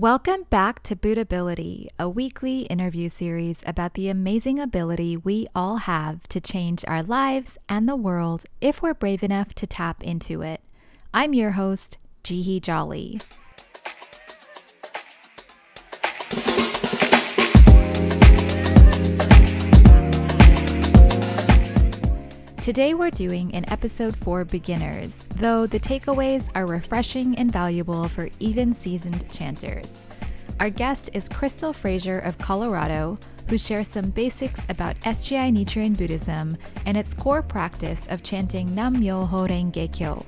Welcome back to Buddhability, a weekly interview series about the amazing ability we all have to change our lives and the world if we're brave enough to tap into it. I'm your host, Jihi Jolly. Today we're doing an episode for beginners, though the takeaways are refreshing and valuable for even seasoned chanters. Our guest is Crystal Frazier of Colorado, who shares some basics about SGI Nichiren Buddhism and its core practice of chanting Nam Myoho Renge Kyo.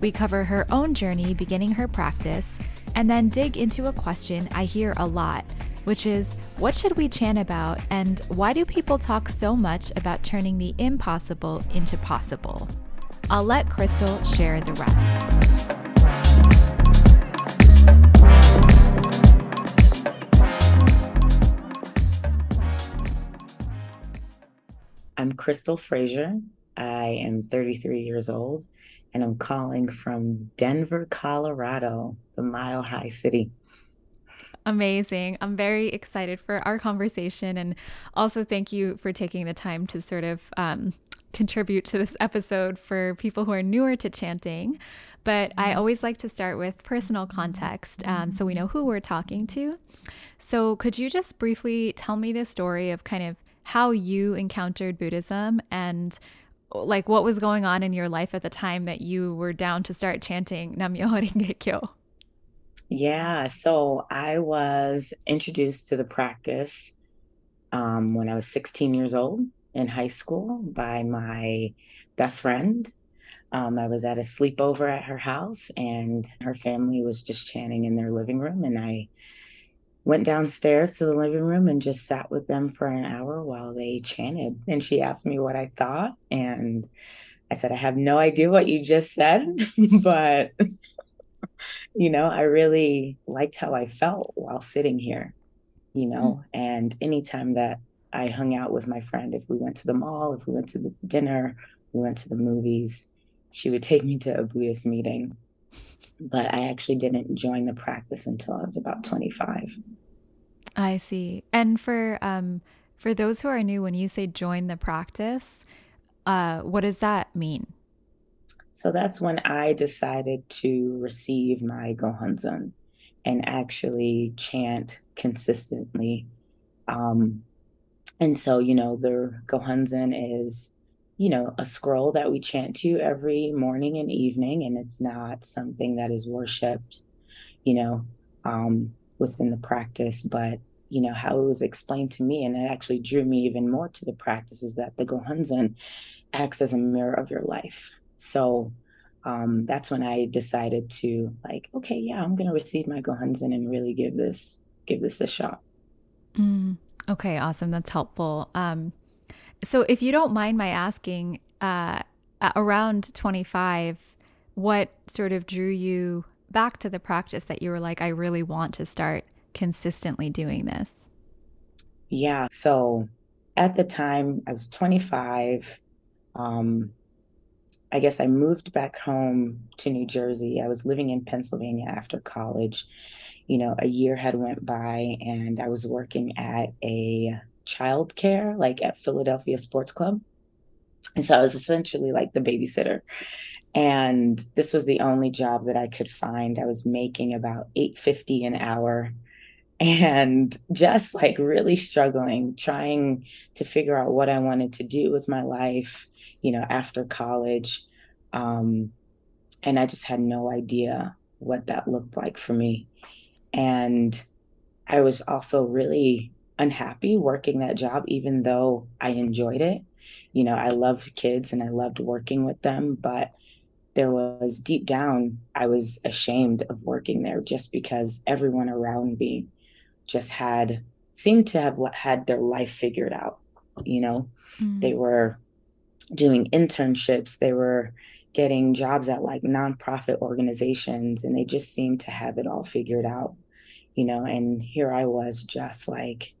We cover her own journey beginning her practice and then dig into a question I hear a lot which is what should we chant about and why do people talk so much about turning the impossible into possible? I'll let Crystal share the rest. I'm Crystal Frazier. I am 33 years old and I'm calling from Denver, Colorado, the mile high city. Amazing. I'm very excited for our conversation. And also, thank you for taking the time to sort of um, contribute to this episode for people who are newer to chanting. But I mm-hmm. always like to start with personal context um, so we know who we're talking to. So, could you just briefly tell me the story of kind of how you encountered Buddhism and like what was going on in your life at the time that you were down to start chanting Nam Myoho Renge Kyo? Yeah, so I was introduced to the practice um, when I was 16 years old in high school by my best friend. Um, I was at a sleepover at her house, and her family was just chanting in their living room. And I went downstairs to the living room and just sat with them for an hour while they chanted. And she asked me what I thought. And I said, I have no idea what you just said, but you know, I really liked how I felt while sitting here, you know, mm. and anytime that I hung out with my friend, if we went to the mall, if we went to the dinner, we went to the movies, she would take me to a Buddhist meeting. But I actually didn't join the practice until I was about 25. I see. And for um for those who are new, when you say join the practice, uh, what does that mean? So that's when I decided to receive my Gohonzon and actually chant consistently. Um, and so, you know, the Gohonzon is, you know, a scroll that we chant to every morning and evening, and it's not something that is worshipped, you know, um, within the practice, but you know how it was explained to me and it actually drew me even more to the practice is that the gohonzon acts as a mirror of your life so um, that's when I decided to like, okay, yeah, I'm gonna receive my Gohonzon and really give this give this a shot. Mm, okay, awesome. That's helpful. Um, so if you don't mind my asking, uh, around 25, what sort of drew you back to the practice that you were like, I really want to start consistently doing this? Yeah. So at the time, I was 25. Um, I guess I moved back home to New Jersey. I was living in Pennsylvania after college. You know, a year had went by and I was working at a childcare, like at Philadelphia Sports Club. And so I was essentially like the babysitter. And this was the only job that I could find. I was making about 850 an hour and just like really struggling, trying to figure out what I wanted to do with my life, you know, after college. Um, and I just had no idea what that looked like for me. And I was also really unhappy working that job, even though I enjoyed it. You know, I loved kids and I loved working with them, but there was deep down, I was ashamed of working there just because everyone around me just had seemed to have had their life figured out you know? Mm. they were doing internships they were getting jobs at like nonprofit organizations and they just seemed to have it all figured out you know? And here i was just like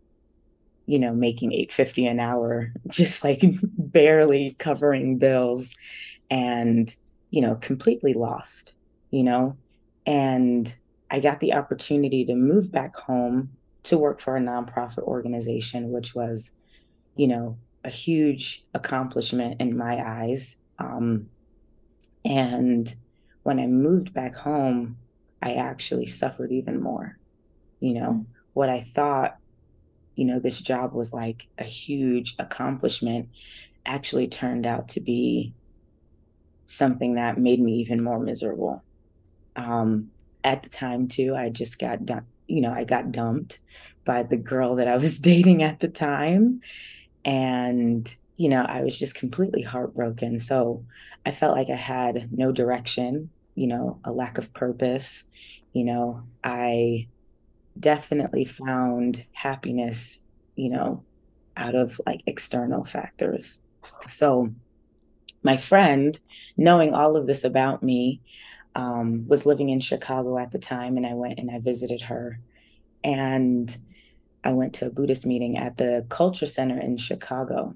you know making 850 an hour just like barely covering bills and you know completely lost you know? And I got the opportunity to move back home to work for a nonprofit organization, which was, you know, a huge accomplishment in my eyes. Um, and when I moved back home, I actually suffered even more. You know, mm. what I thought, you know, this job was like a huge accomplishment actually turned out to be something that made me even more miserable. Um, at the time, too, I just got done, you know, I got dumped by the girl that I was dating at the time. And, you know, I was just completely heartbroken. So I felt like I had no direction, you know, a lack of purpose. You know, I definitely found happiness, you know, out of like external factors. So my friend, knowing all of this about me, um, was living in Chicago at the time, and I went and I visited her. And I went to a Buddhist meeting at the Culture Center in Chicago,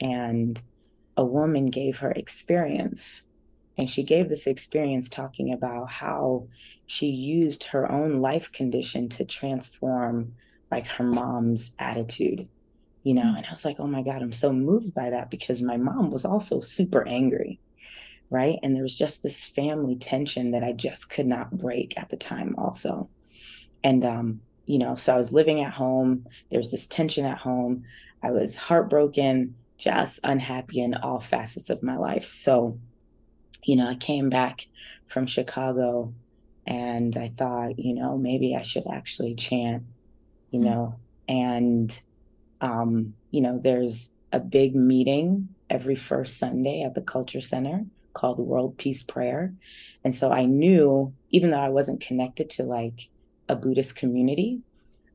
and a woman gave her experience. And she gave this experience talking about how she used her own life condition to transform like her mom's attitude, you know. And I was like, oh my God, I'm so moved by that because my mom was also super angry right? And there was just this family tension that I just could not break at the time, also. And, um, you know, so I was living at home. There was this tension at home. I was heartbroken, just unhappy in all facets of my life. So, you know, I came back from Chicago and I thought, you know, maybe I should actually chant, you mm-hmm. know, and, um, you know, there's a big meeting every first Sunday at the Culture Center called World Peace Prayer. And so I knew, even though I wasn't connected to like a Buddhist community,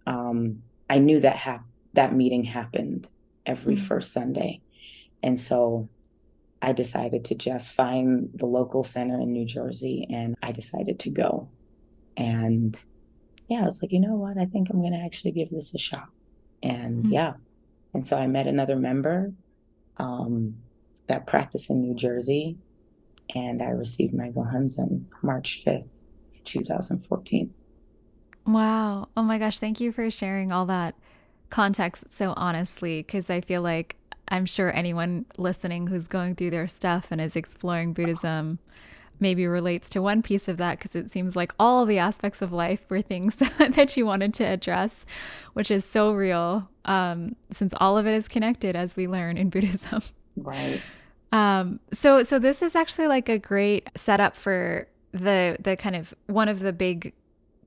um, I knew that hap- that meeting happened every mm-hmm. first Sunday. And so I decided to just find the local center in New Jersey and I decided to go. And yeah, I was like, you know what? I think I'm going to actually give this a shot. And mm-hmm. yeah. And so I met another member um, that practiced in New Jersey and I received my Gohonzon March 5th, 2014. Wow. Oh my gosh. Thank you for sharing all that context so honestly, because I feel like I'm sure anyone listening who's going through their stuff and is exploring Buddhism maybe relates to one piece of that because it seems like all the aspects of life were things that you wanted to address, which is so real um, since all of it is connected as we learn in Buddhism. Right. Um, so so this is actually like a great setup for the the kind of one of the big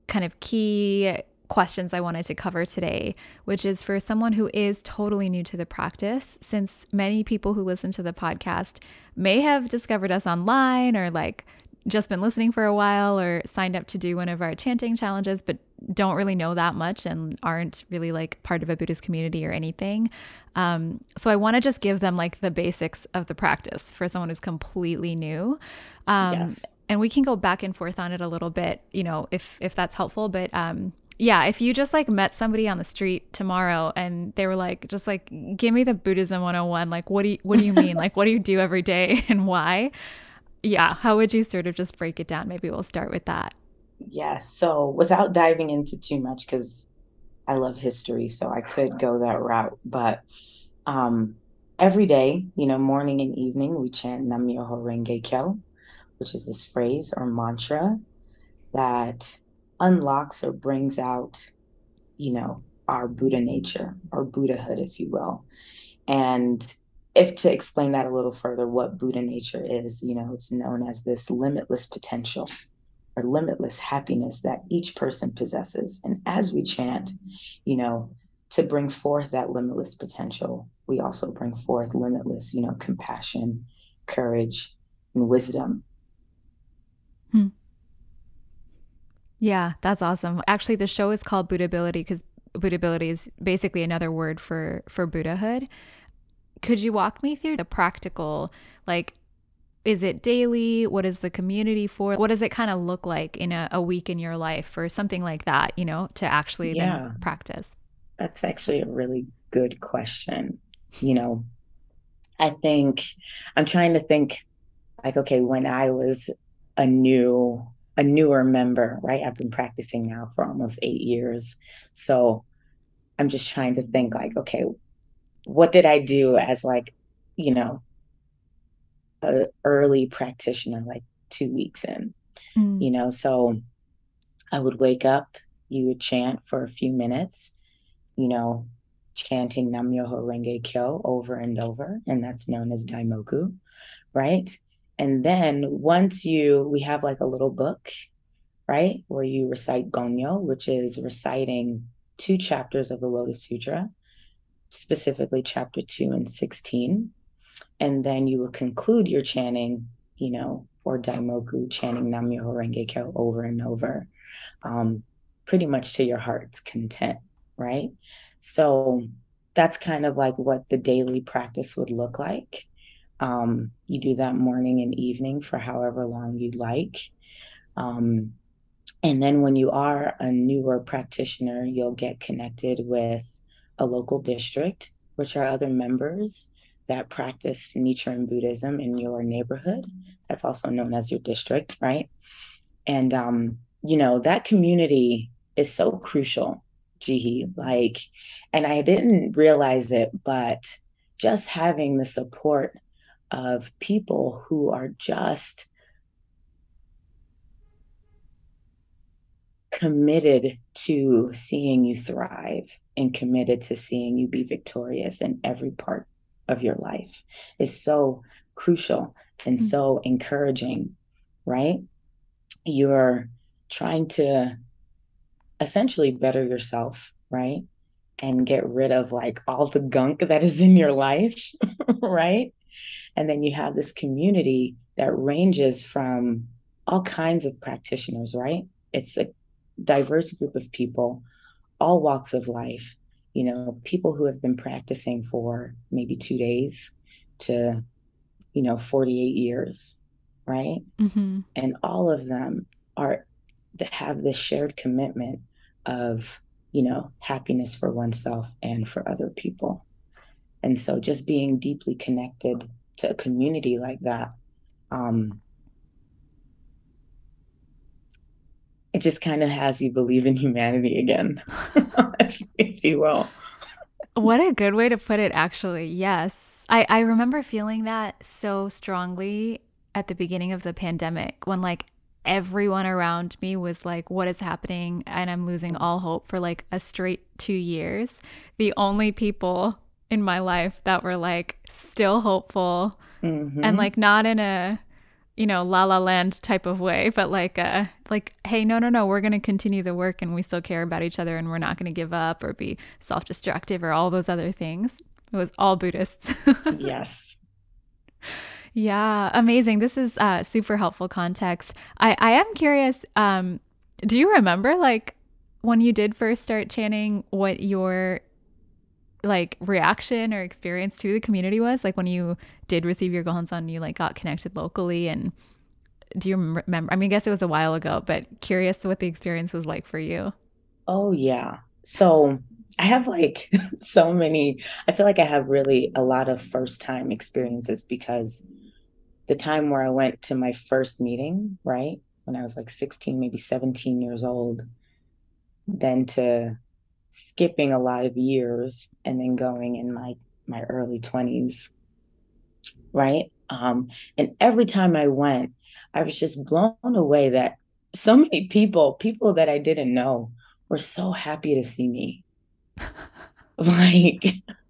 kind of key questions I wanted to cover today, which is for someone who is totally new to the practice, since many people who listen to the podcast may have discovered us online or like just been listening for a while or signed up to do one of our chanting challenges, but don't really know that much and aren't really like part of a Buddhist community or anything. Um, so I want to just give them like the basics of the practice for someone who's completely new. Um, yes. And we can go back and forth on it a little bit, you know, if if that's helpful. But um, yeah, if you just like met somebody on the street tomorrow and they were like, just like, give me the Buddhism 101, like, what do you, what do you mean? like, what do you do every day and why? yeah, how would you sort of just break it down? Maybe we'll start with that. Yes. So without diving into too much, because I love history, so I could go that route. But um, every day, you know, morning and evening, we chant Nam Myoho Renge Kyo, which is this phrase or mantra that unlocks or brings out, you know, our Buddha nature or Buddhahood, if you will. And if to explain that a little further, what Buddha nature is, you know, it's known as this limitless potential or limitless happiness that each person possesses. And as we chant, you know, to bring forth that limitless potential, we also bring forth limitless, you know, compassion, courage, and wisdom. Hmm. Yeah, that's awesome. Actually, the show is called Buddhability because Buddhability is basically another word for for Buddhahood. Could you walk me through the practical, like, is it daily? What is the community for? What does it kind of look like in a, a, week in your life or something like that, you know, to actually yeah. then practice? That's actually a really good question. You know, I think I'm trying to think like, okay, when I was a new a newer member, right? I've been practicing now for almost eight years. So I'm just trying to think like, okay, what did I do as like, you know, a early practitioner, like two weeks in, mm. you know? So I would wake up, you would chant for a few minutes, you know, chanting Nam Myoho Renge Kyo over and over, and that's known as Daimoku, right? And then once you, we have like a little book, right, where you recite Gongyo, which is reciting two chapters of the Lotus Sutra, specifically chapter two and 16. And then you will conclude your chanting, you know, or Daimoku, chanting Nam Myoho Renge Kyo over and over, um, pretty much to your heart's content, right? So that's kind of like what the daily practice would look like. Um, you do that morning and evening for however long you'd like. Um, and then when you are a newer practitioner, you'll get connected with a local district, which are other members that practice Nichiren Buddhism in your neighborhood. That's also known as your district, right? And, um, you know, that community is so crucial, Jihi. Like, and I didn't realize it, but just having the support of people who are just committed to seeing you thrive and committed to seeing you be victorious in every part of your life is so crucial and mm-hmm. so encouraging, right? You're trying to essentially better yourself, right? And get rid of like all the gunk that is in your life, right? And then you have this community that ranges from all kinds of practitioners, right? It's a diverse group of people, all walks of life, you know, people who have been practicing for maybe two days to, you know, 48 years, right? Mm-hmm. And all of them are that have this shared commitment of, you know, happiness for oneself and for other people. And so just being deeply connected to a community like that um, it just kind of has you believe in humanity again, if you will. What a good way to put it, actually. Yes. I, I remember feeling that so strongly at the beginning of the pandemic when, like, everyone around me was like, What is happening? And I'm losing all hope for like a straight two years. The only people in my life that were like still hopeful mm-hmm. and like not in a you know la la land type of way but like uh like hey no no no we're going to continue the work and we still care about each other and we're not going to give up or be self-destructive or all those other things. It was all buddhists. Yes. Yeah amazing. This is uh super helpful context. I i am curious um do you remember like when you did first start chanting what your like reaction or experience to the community was? Like when you did receive your gohonzon you like got connected locally and do you remember i mean i guess it was a while ago but curious what the experience was like for you. Oh yeah. So i have like so many i feel like i have really a lot of first time experiences because the time where i went to my first meeting right when i was like 16 maybe 17 years old then to skipping a lot of years and then going in my my early 20s right? Um and every time i went i was just blown away that so many people people that i didn't know were so happy to see me. Like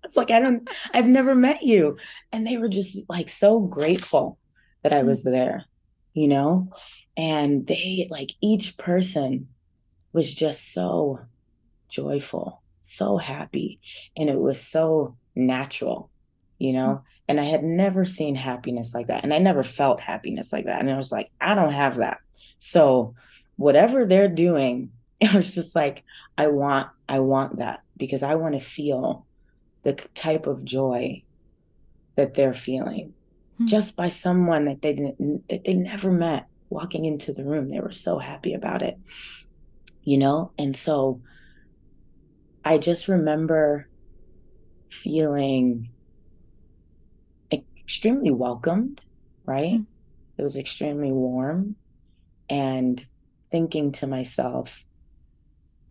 it's like i don't i've never met you. And they were just like so grateful that i was there you know? And they like each person was just so joyful, so happy. And it was so natural, you know? Mm-hmm. And I had never seen happiness like that. And I never felt happiness like that. And I was like, I don't have that. So whatever they're doing, it was just like, I want, I want that because I want to feel the type of joy that they're feeling mm-hmm. just by someone that they didn't, that they never met walking into the room. They were so happy about it, you know? And so I just remember feeling extremely welcomed, right? Mm-hmm. It was extremely warm. And thinking to myself,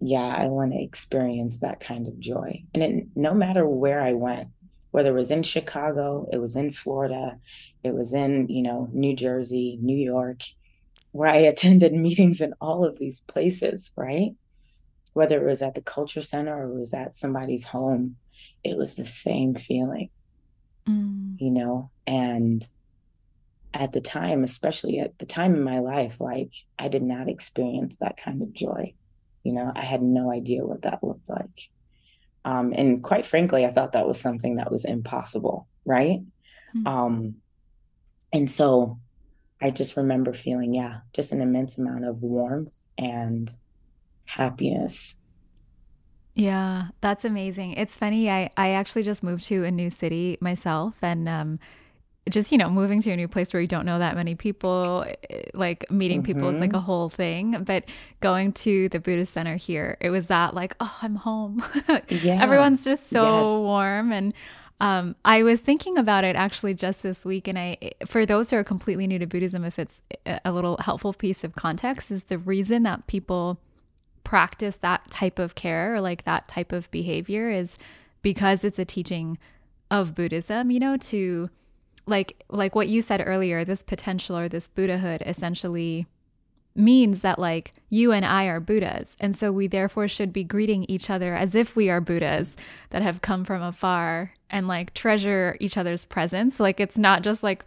yeah, I want to experience that kind of joy. And it, no matter where I went, whether it was in Chicago, it was in Florida, it was in, you know, New Jersey, New York, where I attended meetings in all of these places, right? Whether it was at the culture center or it was at somebody's home, it was the same feeling, mm. you know? And at the time, especially at the time in my life, like I did not experience that kind of joy. You know, I had no idea what that looked like. Um, and quite frankly, I thought that was something that was impossible, right? Mm-hmm. Um, and so I just remember feeling, yeah, just an immense amount of warmth and happiness. Yeah, that's amazing. It's funny. I, I actually just moved to a new city myself and um, just you know moving to a new place where you don't know that many people eh, like meeting mm-hmm. people is like a mm-hmm. whole thing but going to the buddhist center here it was that like oh i'm home yeah. everyone's just so yes. warm and um, I was thinking about it actually just this week, and I, for those who are completely new to Buddhism, if it's a little helpful piece of context, is the reason that people practice that type of care or like that type of behavior is because it's a teaching of Buddhism, you know, to like like what you said earlier, this potential or this Buddhahood essentially means that like you and I are Buddhas. And so we therefore should be greeting each other as if we are Buddhas that have come from afar and like treasure each other's presence. Like it's not just like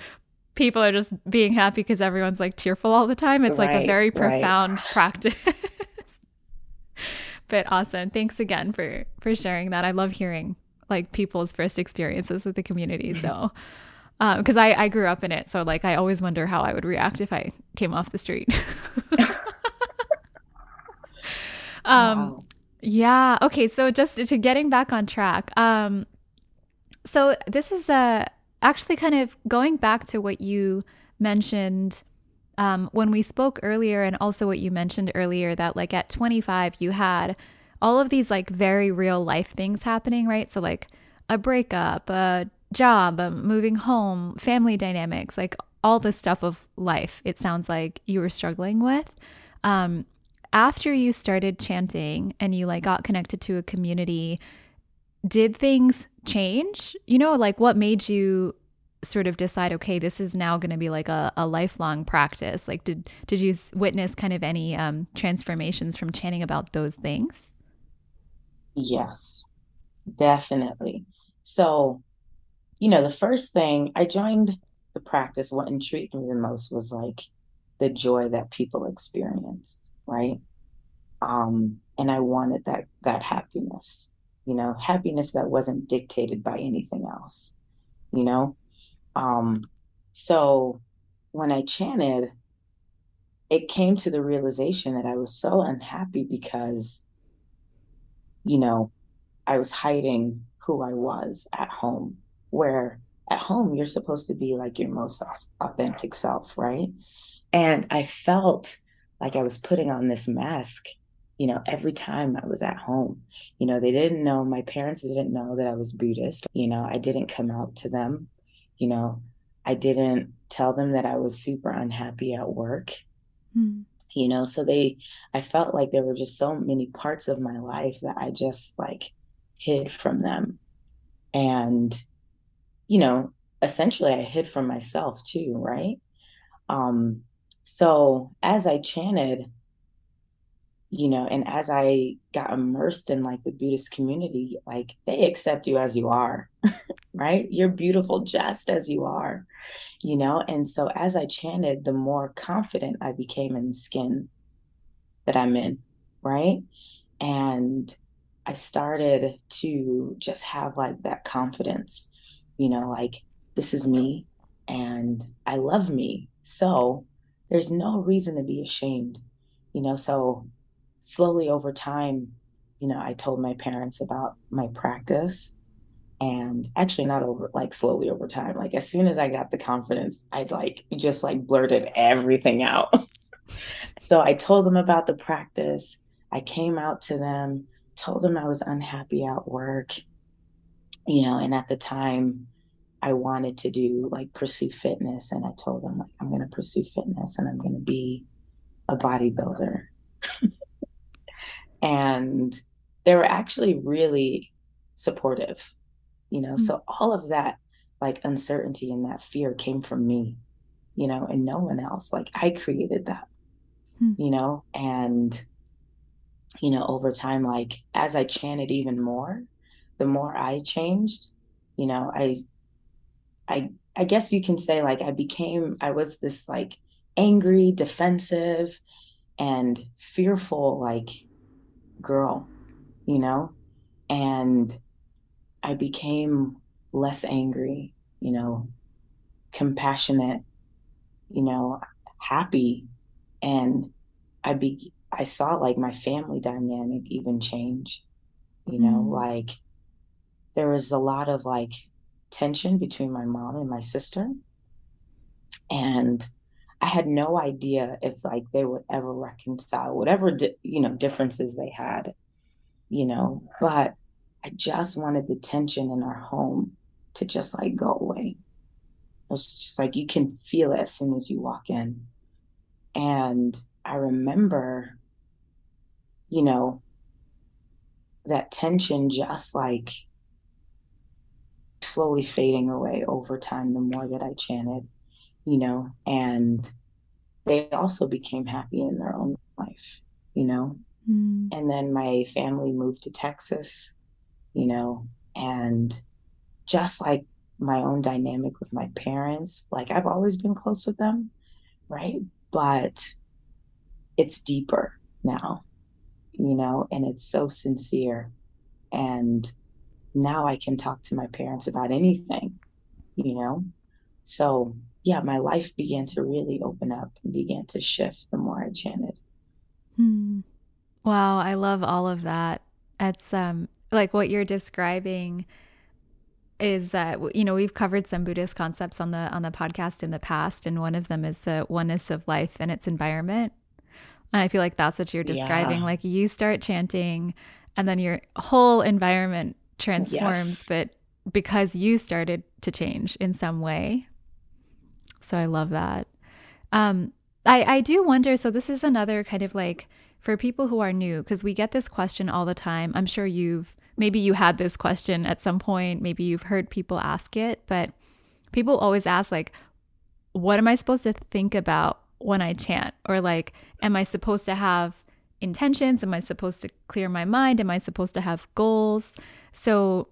people are just being happy because everyone's like cheerful all the time. It's right, like a very profound right. practice. but awesome. Thanks again for for sharing that. I love hearing like people's first experiences with the community. So because um, I, I grew up in it. So like I always wonder how I would react if I came off the street. um, wow. Yeah. Okay. So just to getting back on track. Um, so this is uh, actually kind of going back to what you mentioned um, when we spoke earlier, and also what you mentioned earlier that like at 25 you had all of these like very real life things happening, right? So like a breakup, a job, um, moving home, family dynamics, like all the stuff of life, it sounds like you were struggling with. Um, after you started chanting and you like got connected to a community, did things change? You know, like what made you sort of decide, okay, this is now going to be like a, a lifelong practice? Like, did did you witness kind of any um, transformations from chanting about those things? Yes, definitely. So you know, the first thing I joined the practice, what intrigued me the most was like the joy that people experienced, right? Um, and I wanted that that happiness, you know, happiness that wasn't dictated by anything else, you know. Um, so when I chanted, it came to the realization that I was so unhappy because, you know, I was hiding who I was at home where at home you're supposed to be like your most authentic self, right? And I felt like I was putting on this mask, you know, every time I was at home. You know, they didn't know, my parents didn't know that I was Buddhist. You know, I didn't come out to them. You know, I didn't tell them that I was super unhappy at work. Mm. You know, so they, I felt like there were just so many parts of my life that I just like hid from them. And you know, essentially I hid from myself too, right? Um, so as I chanted, you know, and as I got immersed in like the Buddhist community, like they accept you as you are, right? You're beautiful just as you are, you know? And so as I chanted, the more confident I became in the skin that I'm in, right? And I started to just have like that confidence you know, like this is me and I love me. So there's no reason to be ashamed, you know. So slowly over time, you know, I told my parents about my practice and actually not over like slowly over time. Like as soon as i got the confidence i'd like just like blurted everything out. So i told them about the practice. I came out to them told them i was unhappy at work you know and at the time I wanted to do like pursue fitness and I told them like I'm going to pursue fitness and I'm going to be a bodybuilder. and they were actually really supportive, you know. Mm-hmm. So all of that like uncertainty and that fear came from me, you know, and no one else. Like I created that, mm-hmm. you know, and you know, over time, like as I chanted even more, the more I changed, you know, I I I guess you can say like I became I was this like angry, defensive, and fearful like girl, you know? And I became less angry, you know, compassionate, you know, happy. And I be I saw like my family dynamic even change, you know, mm. like there was a lot of like tension between my mom and my sister. And I had no idea if like they would ever reconcile whatever di- you know differences they had, you know. But I just wanted the tension in our home to just like go away. It was just like you can feel it as soon as you walk in. And I remember, you know, that tension just like slowly fading away over time the more that I chanted, you know, and they also became happy in their own life, you know. Mm. And then my family moved to Texas, you know, and just like my own dynamic with my parents, like I've always been close with them, right? But it's deeper now, you know, and it's so sincere. And now I can talk to my parents about anything, you know? So, yeah, my life began to really open up and began to shift the more I chanted. Hmm. Wow, I love all of that. It's um like what you're describing is that you know we've covered some buddhist concepts on the on the podcast in the past and one of them is the oneness of life and its environment and i feel like that's what you're describing yeah. like you start chanting and then your whole environment transforms, yes. but because you started to change in some way. So I love that. Um, I, I do wonder. So, this is another kind of like for people who are new, because we get this question all the time. I'm sure you've maybe you had this question at some point, maybe you've heard people ask it, but people always ask, like, what am I supposed to think about when I chant? Or like, am I supposed to have intentions? Am I supposed to clear my mind? Am I supposed to have goals? So,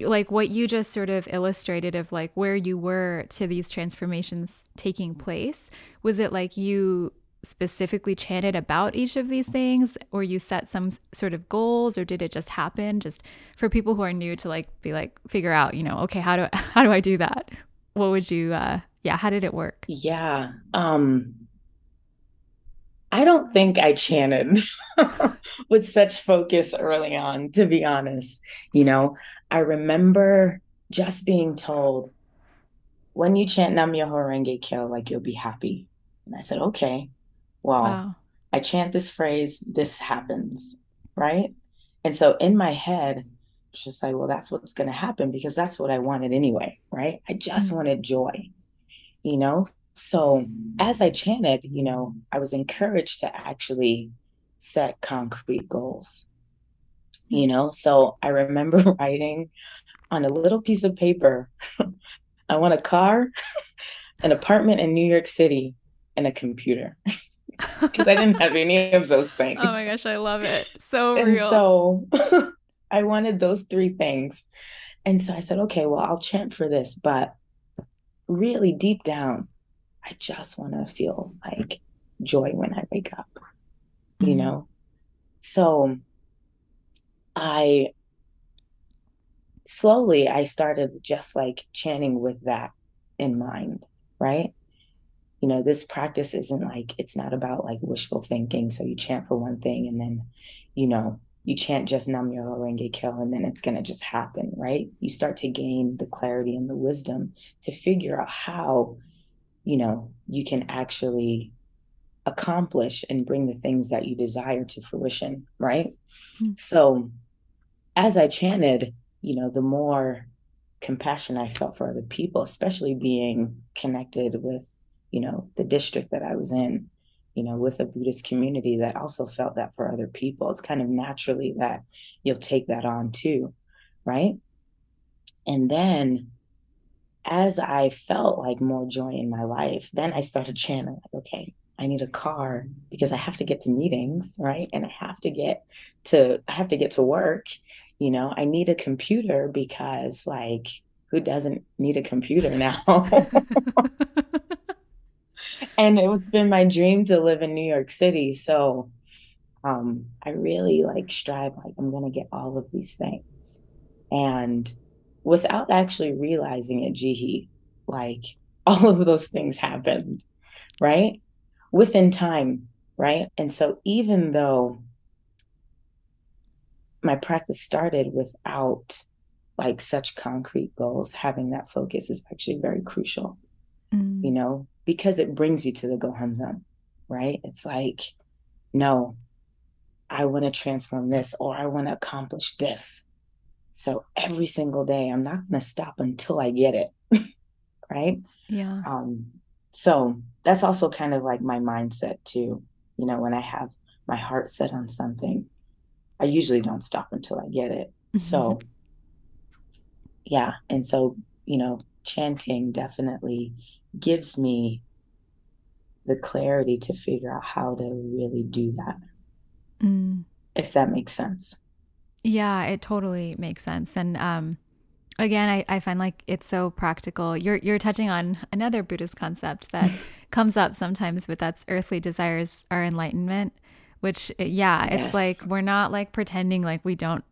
like what you just sort of illustrated of like where you were to these transformations taking place, was it like you specifically chanted about each of these things? Or you set some sort of goals? Or did it just happen? Just for people who are new to like be like figure out you know okay how do how do i do that? What would you uh yeah how did it work? Yeah um I don't think I chanted with such focus early on, to be honest. You know, I remember just being told, when you chant Nam Myoho Renge Kyo, like you'll be happy. And I said, okay, well, wow. I chant this phrase, this happens, right? And so in my head, it's just like, well, that's what's going to happen because that's what I wanted anyway, right? I just mm-hmm. wanted joy, you know? So as I chanted, you know, I was encouraged to actually set concrete goals. You know, so I remember writing on a little piece of paper, I want a car, an apartment in New York City, and a computer. Because I didn't have any of those things. Oh my gosh, I love it. So and real. So I wanted those three things. And so I said, okay, well, I'll chant for this. But really deep down, I just want to feel like joy when I wake up, mm-hmm. you know? So I slowly I started just like chanting with that in mind, right? You know, this practice isn't like it's not about like wishful thinking. So you chant for one thing and then, you know, you chant just Nam Myoho Renge Kyo and then it's gonna just happen, right? You start to gain the clarity and the wisdom to figure out how you know, you can actually accomplish and bring the things that you desire to fruition, right? Mm-hmm. So as I chanted, you know, the more compassion I felt for other people, especially being connected with, you know, the district that I was in, you know, with a Buddhist community that also felt that for other people. It's kind of naturally that you'll take that on too, right? And then as I felt like more joy in my life, then I started channeling, like, okay, I need a car because I have to get to meetings, right? And I have to get to I have to get to work. You know, I need a computer because like who doesn't need a computer now? and it's been my dream to live in New York City. So um, I really like strive like I'm gonna get all of these things. And without actually realizing it, Jihi, like all of those things happened, right? Within time, right? And so even though my practice started without like such concrete goals, having that focus is actually very crucial, mm. you know, because it brings you to the Gohonzon, right? It's like, no, I want to transform this or I want to accomplish this. So every single day, I'm not going to stop until I get it. right. Yeah. Um, so that's also kind of like my mindset too. You know, when I have my heart set on something, I usually don't stop until I get it. Mm-hmm. So, yeah. And so, you know, chanting definitely gives me the clarity to figure out how to really do that. Mm. If that makes sense. Yeah, it totally makes sense. And um, again, I, I find like it's so practical. You're you're touching on another Buddhist concept that comes up sometimes, but that's earthly desires are enlightenment. Which yeah, it's yes. like we're not like pretending like we don't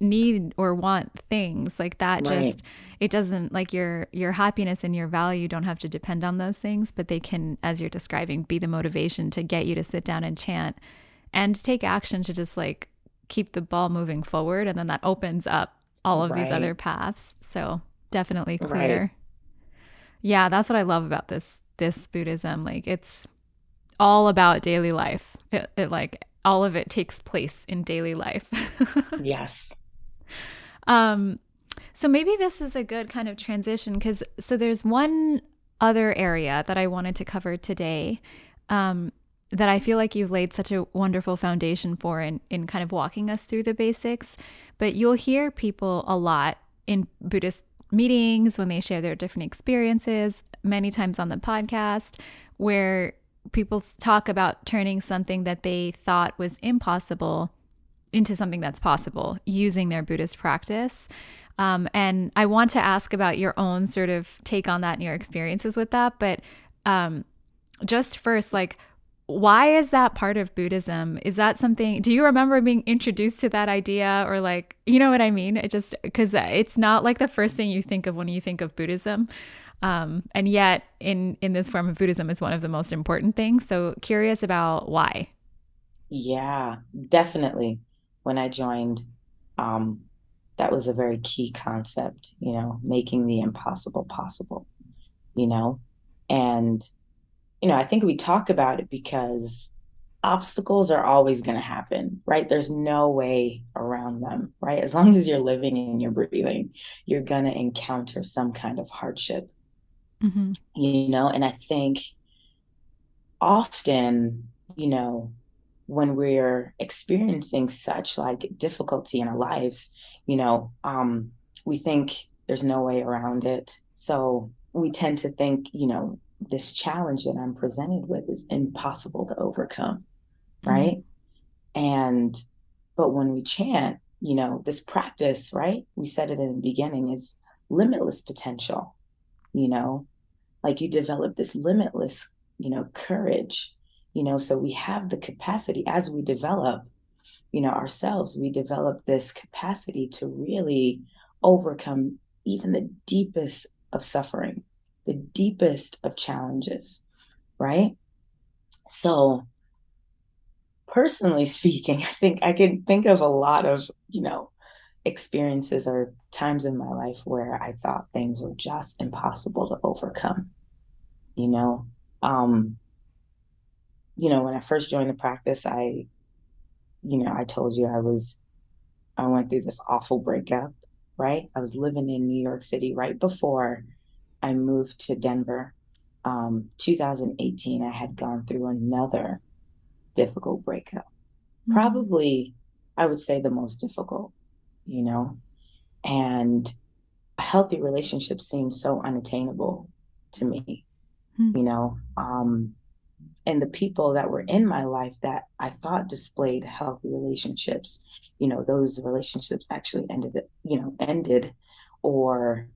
need or want things like that right. just it doesn't like your your happiness and your value don't have to depend on those things but they can as you're describing be the motivation to get you to sit down and chant and take action to just like keep the ball moving forward and then that opens up all of right. these other paths. So definitely clear. Right. yeah that's what i love about this this buddhism. Like it's all about daily life. It, it like all of it takes place in daily life. Yes. Um so maybe this is a good kind of transition because so there's one other area that i wanted to cover today. Um that I feel like you've laid such a wonderful foundation for in, in kind of walking us through the basics. But you'll hear people a lot in Buddhist meetings when they share their different experiences, many times on the podcast, where people talk about turning something that they thought was impossible into something that's possible using their Buddhist practice. Um, and I want to ask about your own sort of take on that and your experiences with that. But um, just first, like, why is that part of Buddhism? Is that something, do you remember being introduced to that idea or like, you know what I mean? It just, because it's not like the first thing you think of when you think of Buddhism. Um, and yet in, in this form of Buddhism is one of the most important things. So curious about why. Yeah, definitely. When I joined, um, that was a very key concept, you know, making the impossible possible, you know, and you know, I think we talk about it because obstacles are always going to happen, right? There's no way around them, right? As long as you're living and you're breathing, you're going to encounter some kind of hardship, mm-hmm. you know? And I think often, you know, when we're experiencing such like difficulty in our lives, you know, um, we think there's no way around it. So we tend to think, you know, this challenge that I'm presented with is impossible to overcome. Mm-hmm. Right. Mm-hmm. And, but when we chant, you know, this practice, right? We said it in the beginning is limitless potential, you know, like you develop this limitless, you know, courage, you know, so we have the capacity as we develop, you know, ourselves, we develop this capacity to really overcome even the deepest of suffering the deepest of challenges, right? So, personally speaking, I think I can think of a lot of, you know, experiences or times in my life where I thought things were just impossible to overcome. You know, um, you know, when I first joined the practice, I, you know, I told you I was, I went through this awful breakup, right? I was living in New York City right before I moved to Denver. um, 2018, I had gone through another difficult breakup. Mm-hmm. Probably, I would say the most difficult, you know? And a healthy relationship seemed so unattainable to me, mm-hmm. you know? Um, and the people that were in my life that I thought displayed healthy relationships, you know, those relationships actually ended, you know, ended or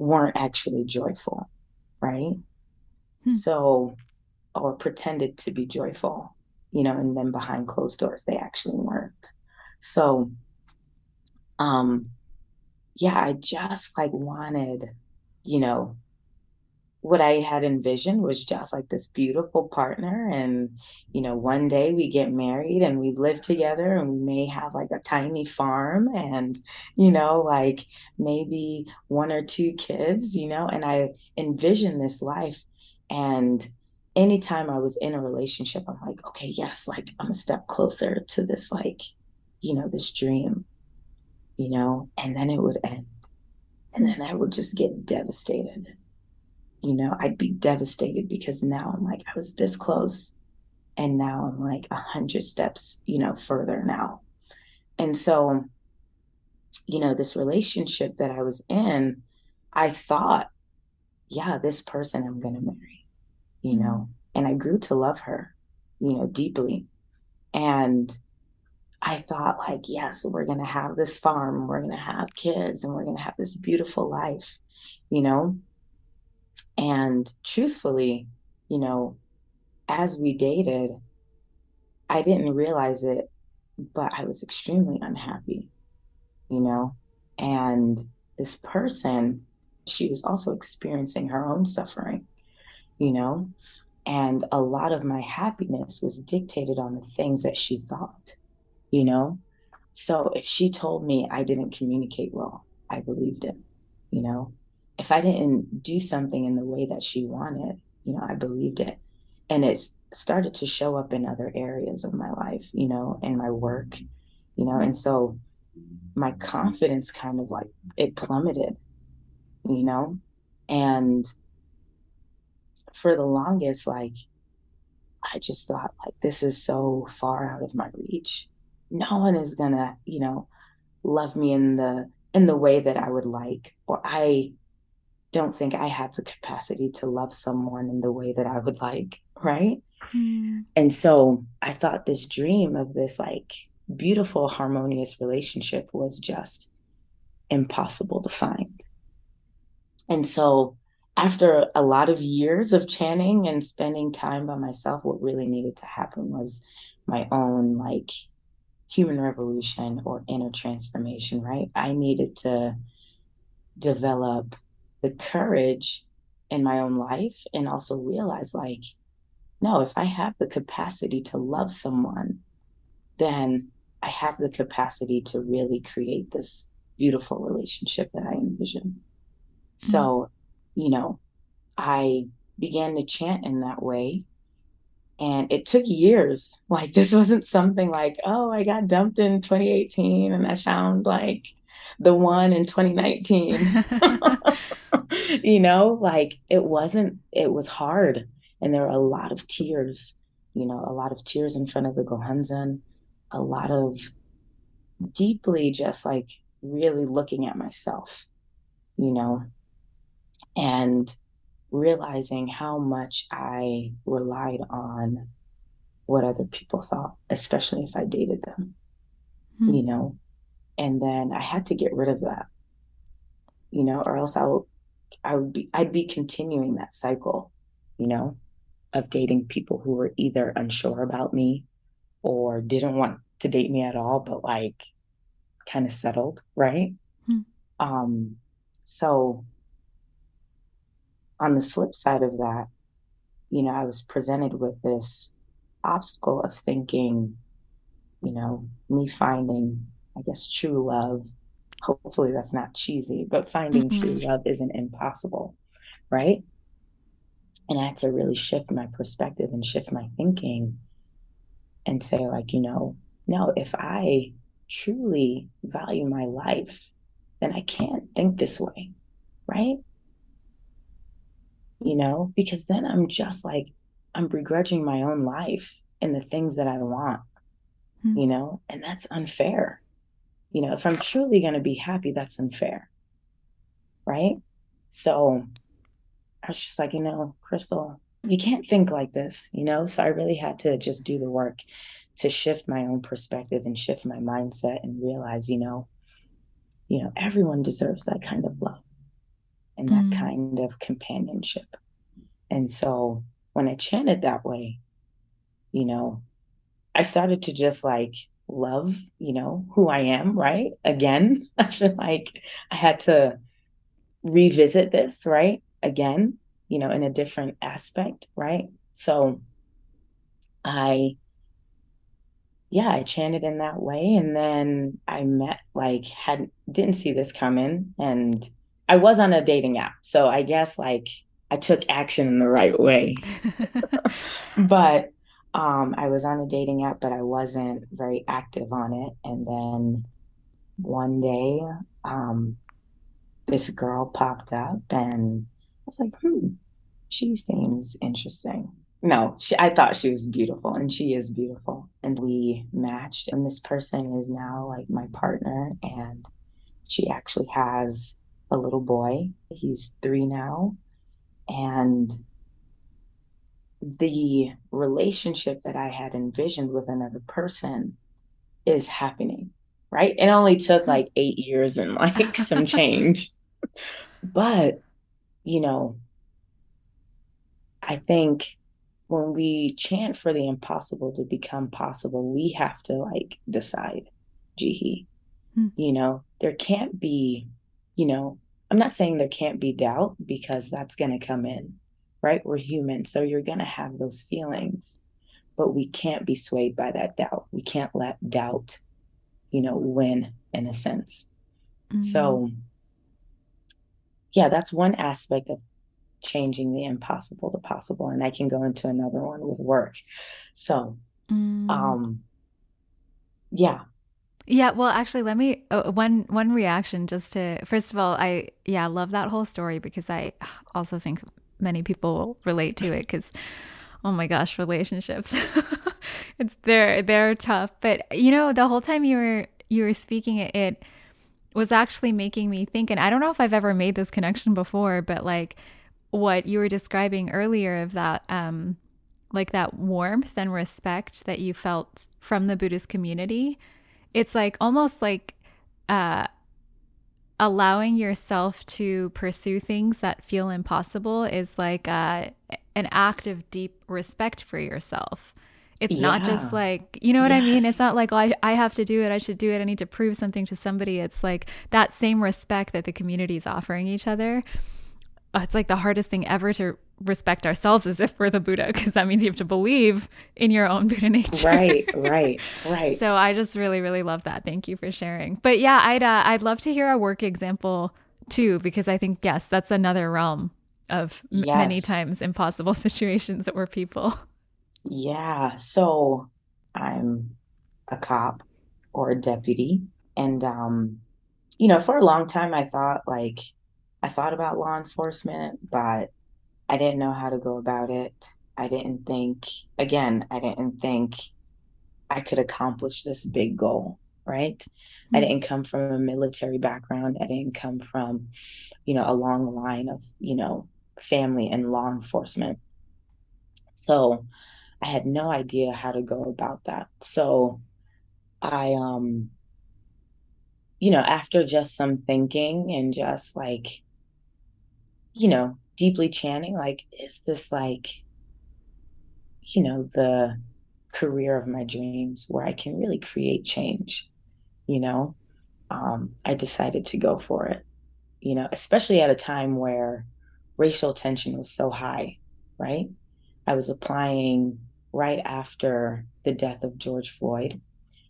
weren't actually joyful, right? Hmm. So, or pretended to be joyful, you know, and then behind closed doors, they actually weren't. So, um, yeah, I just like wanted, you know, what I had envisioned was just like this beautiful partner. And, you know, one day we get married and we live together and we may have like a tiny farm and, you know, like maybe one or two kids, you know, and I envisioned this life. And anytime I was in a relationship, I'm like, okay, yes, like I'm a step closer to this, like, you know, this dream, you know, and then it would end. And then I would just get devastated you know, I'd be devastated because now I'm like, I was this close. And now I'm like a hundred steps, you know, further now. And so, you know, this relationship that I was in, I thought, yeah, this person I'm going to marry, you mm-hmm. know, and I grew to love her, you know, deeply. And I thought, like, yes, we're going to have this farm, we're going to have kids, and we're going to have this beautiful life, you know. And truthfully, you know, as we dated, I didn't realize it, but I was extremely unhappy, you know? And this person, she was also experiencing her own suffering, you know? And a lot of my happiness was dictated on the things that she thought, you know? So if she told me I didn't communicate well, I believed it, you know? If I didn't do something in the way that she wanted, you know, I believed it. And it started to show up in other areas of my life, you know, in my work, you know, and so my confidence kind of like it plummeted, you know, and for the longest, like, I just thought, like, this is so far out of my reach. No one is gonna, you know, love me in the in the way that I would like, or I don't think I have the capacity to love someone in the way that I would like, right? Mm. And so I thought this dream of this like beautiful, harmonious relationship was just impossible to find. And so after a lot of years of chanting and spending time by myself, what really needed to happen was my own like human revolution or inner transformation, right? I needed to develop the courage in my own life and also realize like no if i have the capacity to love someone then i have the capacity to really create this beautiful relationship that i envision mm-hmm. so you know i began to chant in that way and it took years like this wasn't something like oh i got dumped in 2018 and i found like the one in 2019 you know, like it wasn't, it was hard. And there were a lot of tears, you know, a lot of tears in front of the Gohonzon, a lot of deeply just like really looking at myself, you know, and realizing how much I relied on what other people thought, especially if I dated them, hmm. you know. And then I had to get rid of that, you know, or else I'll I would be I'd be continuing that cycle, you know, of dating people who were either unsure about me or didn't want to date me at all, but like kind of settled, right? Hmm. Um, so on the flip side of that, you know, I was presented with this obstacle of thinking, you know, me finding, I guess, true love hopefully that's not cheesy, but finding mm-hmm. true love isn't impossible, right? And I had to really shift my perspective and shift my thinking and say, like, you know, no, if I truly value my life, then I can't think this way, right? you know, because then I'm just like, I'm begrudging my own life and the things that I want, mm-hmm. you know, and that's unfair. You know, if I'm truly going to be happy, that's unfair. Right. So I was just like, you know, Crystal, you can't think like this, you know? So I really had to just do the work to shift my own perspective and shift my mindset and realize, you know, you know, everyone deserves that kind of love and that mm. kind of companionship. And so when I chanted that way, you know, I started to just like love, you know, who I am, right? Again, I feel like I had to revisit this, right? Again, you know, in a different aspect, right? So I, yeah, I chanted in that way. And then I met, like, had, didn't see this coming. And I was on a dating app. So I guess, like, I took action in the right way. but um, I was on a dating app, but I wasn't very active on it. And then one day, um, this girl popped up and I was like, hmm, she seems interesting. No, she, I thought she was beautiful, and she is beautiful. And we matched, and this person is now like my partner, and she actually has a little boy. He's three now. And the relationship that I had envisioned with another person is happening, right? It only took like eight years and like some change. But, you know, I think when we chant for the impossible to become possible, we have to like decide, Jihi. Hmm. You know, there can't be, you know, I'm not saying there can't be doubt because that's going to come in, right? We're human. So you're going to have those feelings, but we can't be swayed by that doubt. We can't let doubt, you know, win in a sense. Mm-hmm. So, yeah, that's one aspect of changing the impossible to possible and i can go into another one with work so mm. um yeah yeah well actually let me uh, one one reaction just to first of all i yeah love that whole story because i also think many people relate to it because oh my gosh relationships. It's they're they're tough. But you know the whole time you were you were speaking it, it was actually making me think and i don't know if i've ever made this connection before but like what you were describing earlier of that um like that warmth and respect that you felt from the Buddhist community it's like almost like uh allowing yourself to pursue things that feel impossible is like uh, an act of deep respect for yourself. It's yeah. not just like, you know what yes. I mean? It's not like, oh, I, I have to do it. I should do it. I need to prove something to somebody. It's like that same respect that the community is offering each other it's like the hardest thing ever to respect ourselves as if we're the Buddha, because that means you have to believe in your own Buddha nature. Right, right, right. so I just really, really love that. Thank you for sharing. But yeah, I'd uh, I'd love to hear a work example too, because I think yes, that's another realm of yes. many times impossible situations that we're people. Yeah. So I'm a cop or a deputy, and um, you know, for a long time I thought like I thought about law enforcement, but I didn't know how to go about it. I didn't think, again, I didn't think I could accomplish this big goal, right? Mm-hmm. I didn't come from a military background. I didn't come from, you know, a long line of, you know, family and law enforcement. So I had no idea how to go about that. So I, um, you know, after just some thinking and just like you know, deeply chanting, like, is this like, you know, the career of my dreams where I can really create change, you know? Um, I decided to go for it, you know, especially at a time where racial tension was so high, right? I was applying right after the death of George Floyd.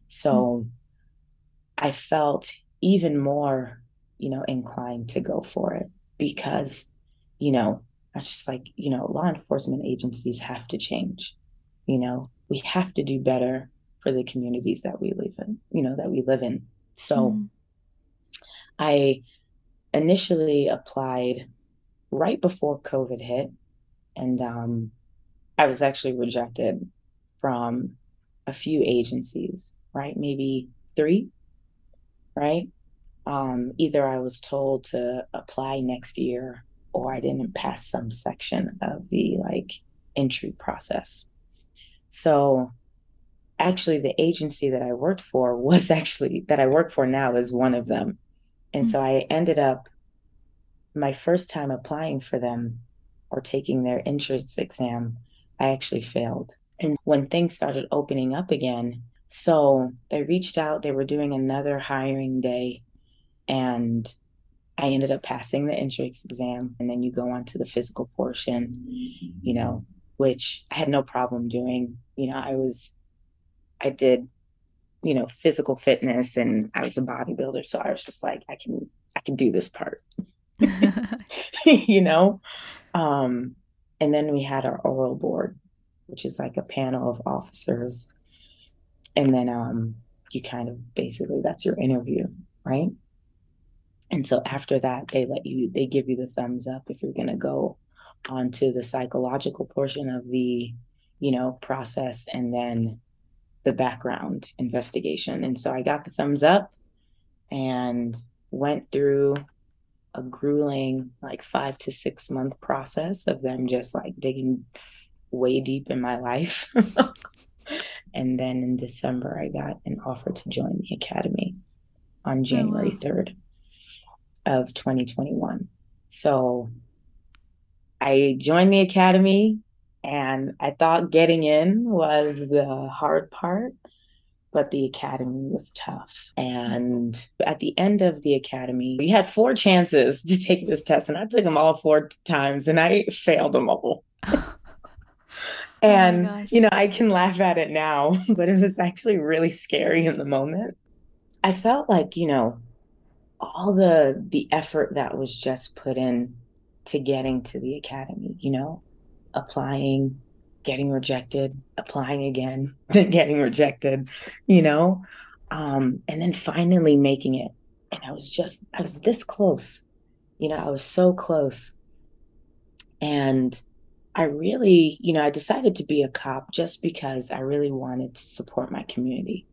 So mm-hmm. I felt even more, you know, inclined to go for it because you know, that's just like, you know, law enforcement agencies have to change. You know, we have to do better for the communities that we live in, you know, that we live in. So mm. I initially applied right before COVID hit. And um, I was actually rejected from a few agencies, right? Maybe three, right? Um, either I was told to apply next year or I didn't pass some section of the like entry process. So actually the agency that I worked for was actually that I work for now is one of them. And mm-hmm. so I ended up my first time applying for them or taking their entrance exam, I actually failed. And when things started opening up again, so they reached out, they were doing another hiring day, and I ended up passing the entrance exam. And then you go on to the physical portion, you know, which I had no problem doing. You know, I was, I did, you know, physical fitness and I was a bodybuilder. So I was just like, I can, I can do this part, you know? Um, and then we had our oral board, which is like a panel of officers. And then um, you kind of basically that's your interview, right? And so after that, they let you, they give you the thumbs up if you're going to go onto the psychological portion of the, you know, process and then the background investigation. And so I got the thumbs up and went through a grueling like five to six month process of them just like digging way deep in my life. and then in December, I got an offer to join the academy on January oh, wow. 3rd of 2021. So I joined the academy and I thought getting in was the hard part but the academy was tough. And at the end of the academy, we had four chances to take this test, and I took them all four times and I failed them all. Oh and, oh you know, I can laugh at it now, but it was actually really scary in the moment. I felt like, you know, all the the effort that was just put in to getting to the academy, you know, applying, getting rejected, applying again, then getting rejected, you know, um, and then finally making it. And I was just, I was this close, you know, I was so close. And I really, you know, I decided to be a cop just because I really wanted to support my community,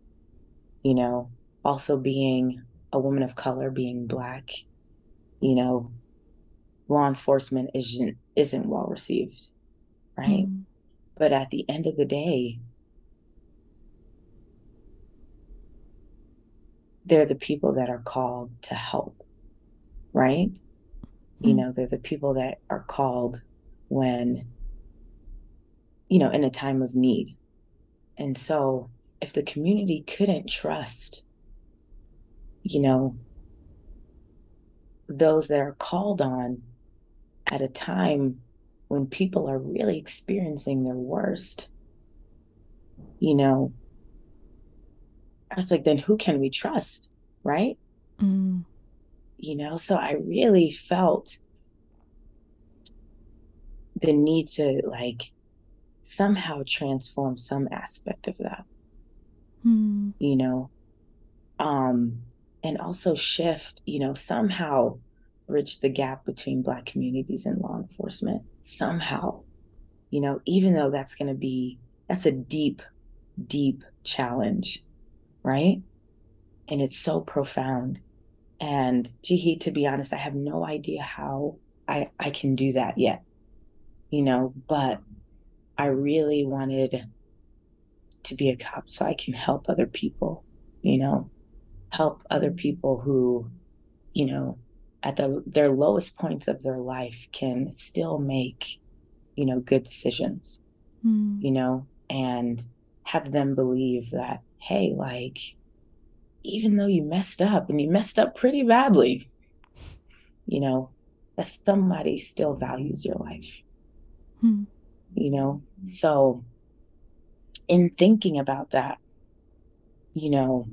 you know, also being a woman of color, being black, you know, law enforcement isn't isn't well received, right? Mm. But at the end of the day, they're the people that are called to help, right? Mm-hmm. You know, they're the people that are called when, you know, in a time of need. And so if the community couldn't trust, you know, those that are called on at a time when people are really experiencing their worst, you know, I was like, then who can we trust? Right. Mm. You know, so I really felt the need to like somehow transform some aspect of that. Mm. You know, um, and also shift, you know, somehow bridge the gap between Black communities and law enforcement somehow, you know, even though that's going to be, that's a deep, deep challenge, right? And it's so profound. And Jihi, to be honest, I have no idea how I, I can do that yet, you know, but I really wanted to be a cop so I can help other people, you know, help other people who, you know, at the, their lowest points of their life can still make you know good decisions mm. you know and have them believe that hey like even though you messed up and you messed up pretty badly you know that somebody still values your life mm. you know so in thinking about that you know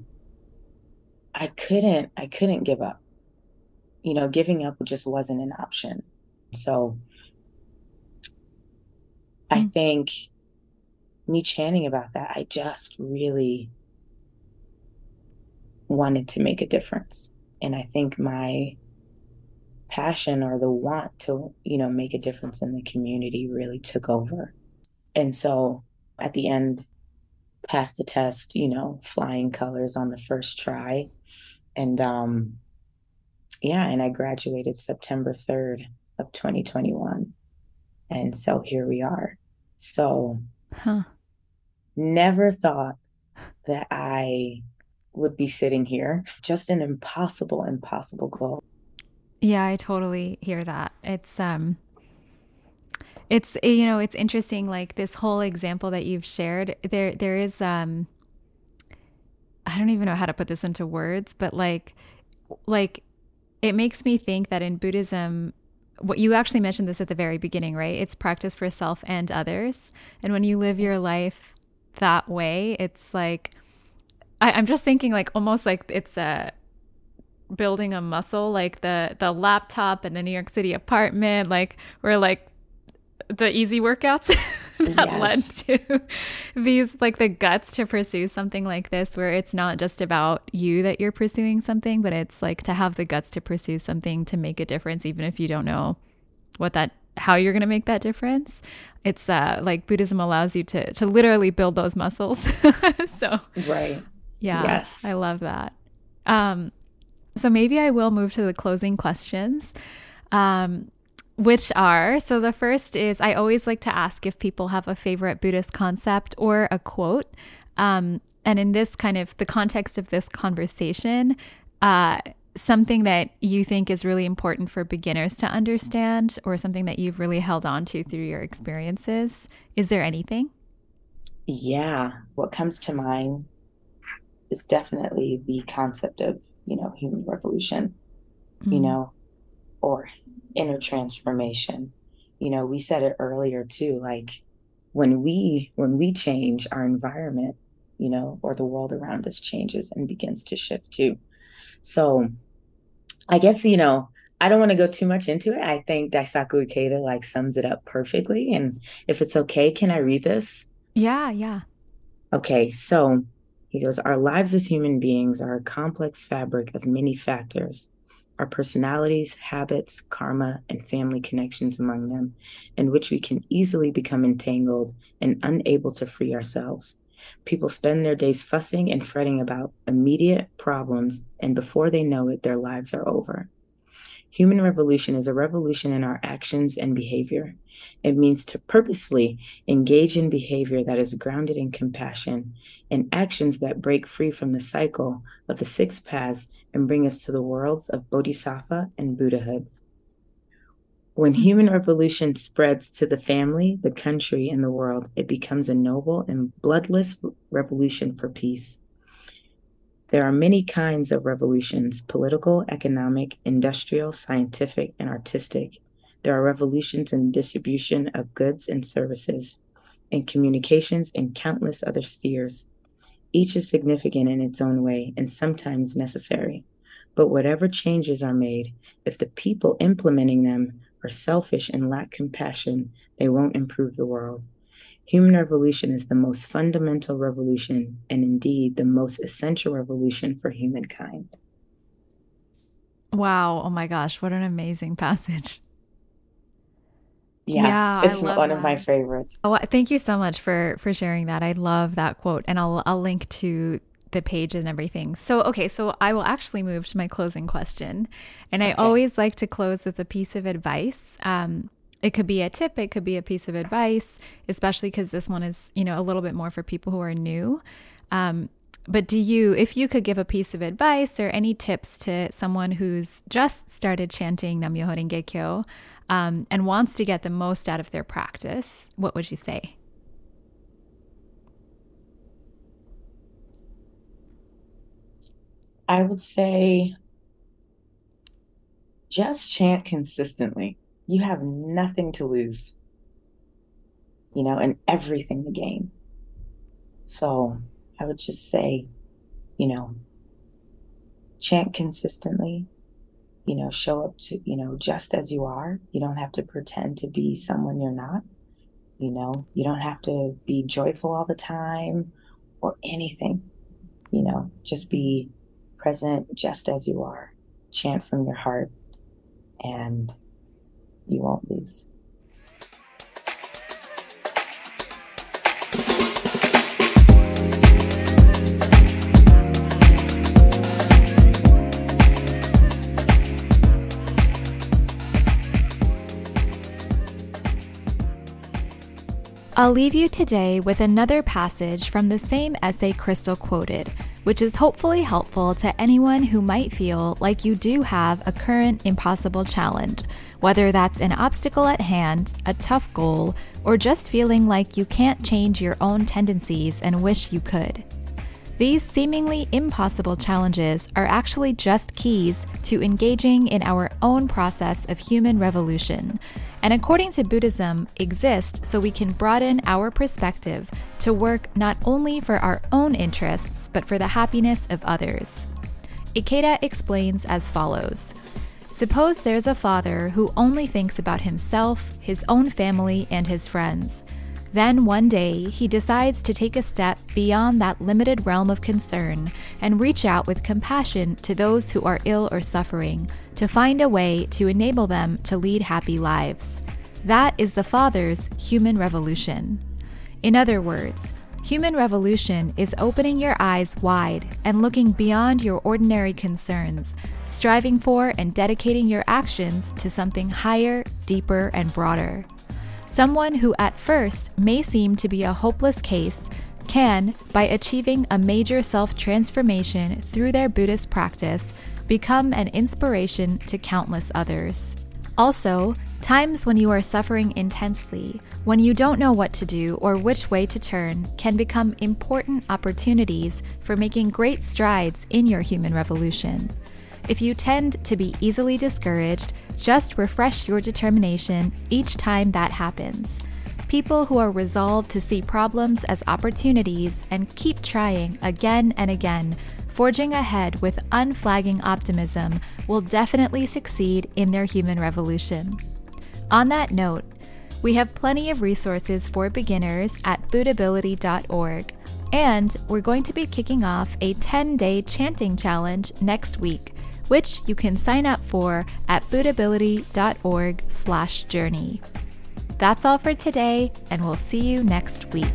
i couldn't i couldn't give up you know, giving up just wasn't an option. So I mm. think me chanting about that, I just really wanted to make a difference. And I think my passion or the want to, you know, make a difference in the community really took over. And so at the end, passed the test, you know, flying colors on the first try. And um yeah, and I graduated September 3rd of 2021. And so here we are. So huh. never thought that I would be sitting here. Just an impossible, impossible goal. Yeah, I totally hear that. It's um it's you know, it's interesting like this whole example that you've shared. There there is um I don't even know how to put this into words, but like like it makes me think that in Buddhism what you actually mentioned this at the very beginning, right? It's practice for self and others. And when you live your life that way, it's like I, I'm just thinking like almost like it's a building a muscle, like the the laptop and the New York City apartment, like we're like the easy workouts that yes. led to these like the guts to pursue something like this where it's not just about you that you're pursuing something but it's like to have the guts to pursue something to make a difference even if you don't know what that how you're going to make that difference. It's uh like buddhism allows you to to literally build those muscles. So right. yeah yes. I love that. Um so maybe i will move to the closing questions. Um which are so the first is I always like to ask if people have a favorite Buddhist concept or a quote. Um, and in this kind of the context of this conversation, uh, something that you think is really important for beginners to understand or something that you've really held on to through your experiences. Is there anything? Yeah. What comes to mind is definitely the concept of, you know, human revolution, mm-hmm. you know, or inner transformation. You know, we said it earlier too, like when we when we change our environment, you know, or the world around us changes and begins to shift too. So I guess, you know, I don't want to go too much into it. I think Daisaku Ikeda like sums it up perfectly. And if it's okay, can I read this? Yeah, yeah. Okay, so he goes, Our lives as human beings are a complex fabric of many factors our personalities, habits, karma, and family connections among them, in which we can easily become entangled and unable to free ourselves. People spend their days fussing and fretting about immediate problems, and before they know it, their lives are over. Human revolution is a revolution in our actions and behavior. It means to purposefully engage in behavior that is grounded in compassion and actions that break free from the cycle of the six paths and bring us to the worlds of Bodhisattva and Buddhahood. When hmm. human revolution spreads to the family, the country, and the world, it becomes a noble and bloodless revolution for peace. There are many kinds of revolutions political, economic, industrial, scientific, and artistic. There are revolutions in distribution of goods and services, in communications, and countless other spheres. Each is significant in its own way and sometimes necessary. But whatever changes are made, if the people implementing them are selfish and lack compassion, they won't improve the world. Human revolution is the most fundamental revolution and indeed the most essential revolution for humankind. Wow. Oh my gosh. What an amazing passage. Yeah, yeah it's one that. of my favorites. Oh, thank you so much for for sharing that. I love that quote, and I'll I'll link to the page and everything. So, okay, so I will actually move to my closing question, and I always like to close with a piece of advice. Um, it could be a tip, it could be a piece of advice, especially because this one is you know a little bit more for people who are new. Um, but do you, if you could give a piece of advice or any tips to someone who's just started chanting Nam Myoho Renge Kyo, um, and wants to get the most out of their practice, what would you say? I would say just chant consistently. You have nothing to lose, you know, and everything to gain. So I would just say, you know, chant consistently, you know, show up to, you know, just as you are. You don't have to pretend to be someone you're not. You know, you don't have to be joyful all the time or anything. You know, just be present just as you are. Chant from your heart and you won't lose. I'll leave you today with another passage from the same essay Crystal quoted, which is hopefully helpful to anyone who might feel like you do have a current impossible challenge, whether that's an obstacle at hand, a tough goal, or just feeling like you can't change your own tendencies and wish you could. These seemingly impossible challenges are actually just keys to engaging in our own process of human revolution, and according to Buddhism, exist so we can broaden our perspective to work not only for our own interests, but for the happiness of others. Ikeda explains as follows Suppose there's a father who only thinks about himself, his own family, and his friends. Then one day, he decides to take a step beyond that limited realm of concern and reach out with compassion to those who are ill or suffering to find a way to enable them to lead happy lives. That is the Father's human revolution. In other words, human revolution is opening your eyes wide and looking beyond your ordinary concerns, striving for and dedicating your actions to something higher, deeper, and broader. Someone who at first may seem to be a hopeless case can, by achieving a major self transformation through their Buddhist practice, become an inspiration to countless others. Also, times when you are suffering intensely, when you don't know what to do or which way to turn, can become important opportunities for making great strides in your human revolution. If you tend to be easily discouraged, just refresh your determination each time that happens. People who are resolved to see problems as opportunities and keep trying again and again, forging ahead with unflagging optimism, will definitely succeed in their human revolution. On that note, we have plenty of resources for beginners at buddhability.org, and we're going to be kicking off a 10 day chanting challenge next week which you can sign up for at buddhability.org/journey. That's all for today, and we'll see you next week.